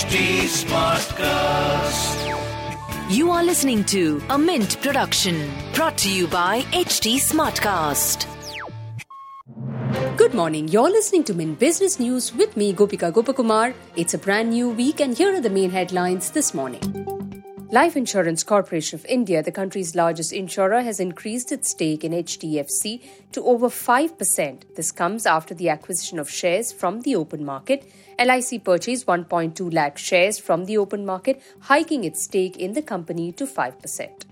HT Smartcast. You are listening to a Mint production brought to you by HT Smartcast. Good morning. You're listening to Mint Business News with me, Gopika Gopakumar. It's a brand new week, and here are the main headlines this morning. Life Insurance Corporation of India, the country's largest insurer, has increased its stake in HDFC to over 5%. This comes after the acquisition of shares from the open market. LIC purchased 1.2 lakh shares from the open market, hiking its stake in the company to 5%.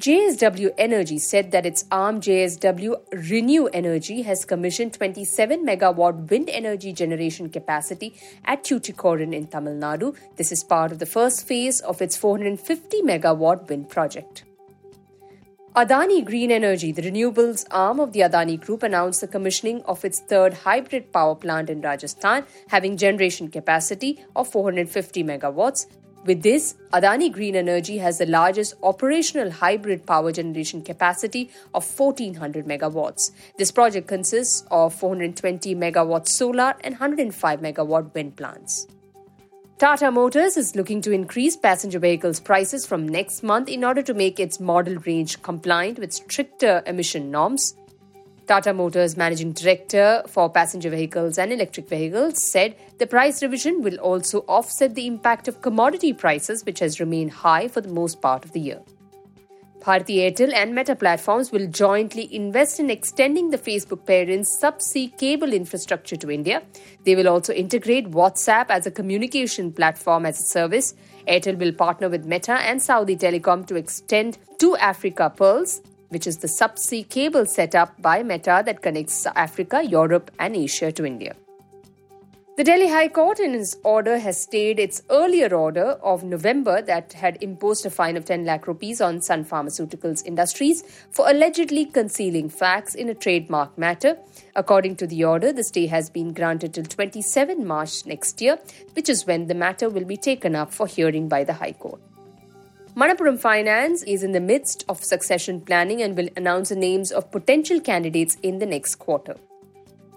JSW Energy said that its arm JSW Renew Energy has commissioned 27 megawatt wind energy generation capacity at Tuticorin in Tamil Nadu. This is part of the first phase of its 450 megawatt wind project. Adani Green Energy, the renewables arm of the Adani Group, announced the commissioning of its third hybrid power plant in Rajasthan, having generation capacity of 450 megawatts. With this, Adani Green Energy has the largest operational hybrid power generation capacity of 1400 megawatts. This project consists of 420 megawatt solar and 105 megawatt wind plants. Tata Motors is looking to increase passenger vehicles prices from next month in order to make its model range compliant with stricter emission norms. Tata Motors Managing Director for Passenger Vehicles and Electric Vehicles said the price revision will also offset the impact of commodity prices, which has remained high for the most part of the year. Bharti Airtel and Meta platforms will jointly invest in extending the Facebook parent's subsea cable infrastructure to India. They will also integrate WhatsApp as a communication platform as a service. Airtel will partner with Meta and Saudi Telecom to extend to Africa Pearls, which is the subsea cable set up by Meta that connects Africa, Europe, and Asia to India. The Delhi High Court, in its order, has stayed its earlier order of November that had imposed a fine of 10 lakh rupees on Sun Pharmaceuticals Industries for allegedly concealing facts in a trademark matter. According to the order, the stay has been granted till 27 March next year, which is when the matter will be taken up for hearing by the High Court. Manappuram Finance is in the midst of succession planning and will announce the names of potential candidates in the next quarter.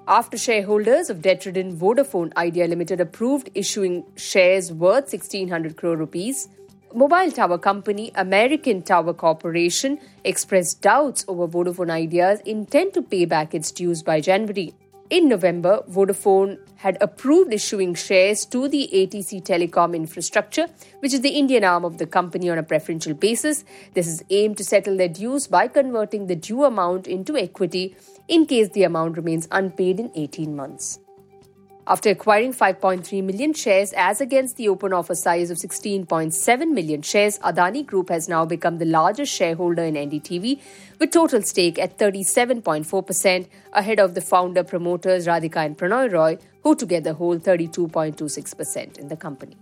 After shareholders of debt-ridden Vodafone Idea Limited approved issuing shares worth 1600 crore rupees, mobile tower company American Tower Corporation expressed doubts over Vodafone Idea's intent to pay back its dues by January. In November, Vodafone had approved issuing shares to the ATC Telecom Infrastructure, which is the Indian arm of the company on a preferential basis. This is aimed to settle their dues by converting the due amount into equity in case the amount remains unpaid in 18 months. After acquiring 5.3 million shares as against the open offer size of 16.7 million shares, Adani Group has now become the largest shareholder in NDTV with total stake at 37.4% ahead of the founder promoters Radhika and Prannoy Roy who together hold 32.26% in the company.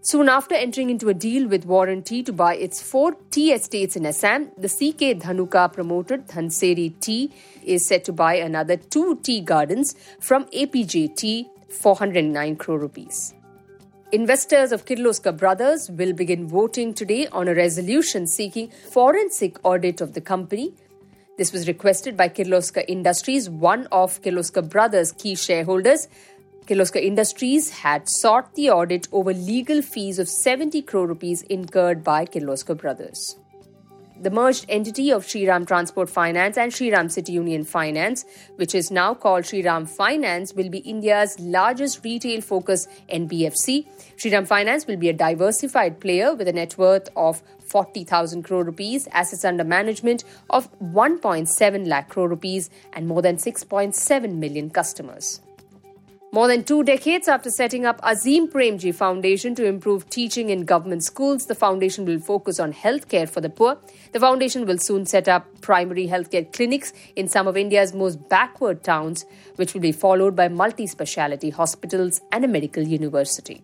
Soon after entering into a deal with Warren Tea to buy its four tea estates in Assam, the CK Dhanuka promoted Dhunseri Tea is set to buy another two tea gardens from APJ Tea, 409 crore rupees. Investors of Kirloskar Brothers will begin voting today on a resolution seeking forensic audit of the company. This was requested by Kirloskar Industries, one of Kirloskar Brothers' key shareholders. Kirloskar Industries had sought the audit over legal fees of 70 crore rupees incurred by Kirloskar Brothers. The merged entity of Shriram Transport Finance and Shriram City Union Finance, which is now called Shriram Finance, will be India's largest retail focused NBFC. Shriram Finance will be a diversified player with a net worth of 40,000 crore rupees, assets under management of 1.7 lakh crore rupees, and more than 6.7 million customers. More than two decades after setting up Azim Premji Foundation to improve teaching in government schools, the foundation will focus on healthcare for the poor. The foundation will soon set up primary healthcare clinics in some of India's most backward towns, which will be followed by multi speciality hospitals and a medical university.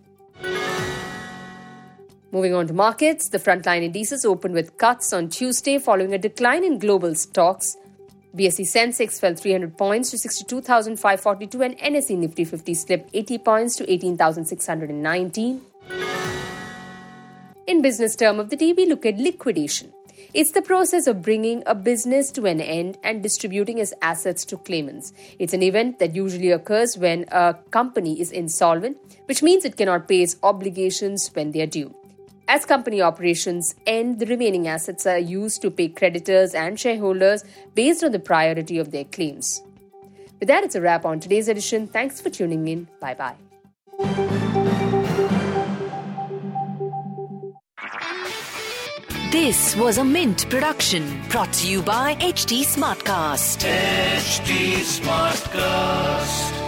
Moving on to markets, the frontline indices opened with cuts on Tuesday following a decline in global stocks. BSE Sensex fell 300 points to 62,542 and NSE Nifty 50 slipped 80 points to 18,619. In business term of the day, we look at liquidation. It's the process of bringing a business to an end and distributing its assets to claimants. It's an event that usually occurs when a company is insolvent, which means it cannot pay its obligations when they are due. As company operations end, the remaining assets are used to pay creditors and shareholders based on the priority of their claims. With that, it's a wrap on today's edition. Thanks for tuning in. Bye bye. This was a Mint production brought to you by HT Smartcast. HT Smartcast.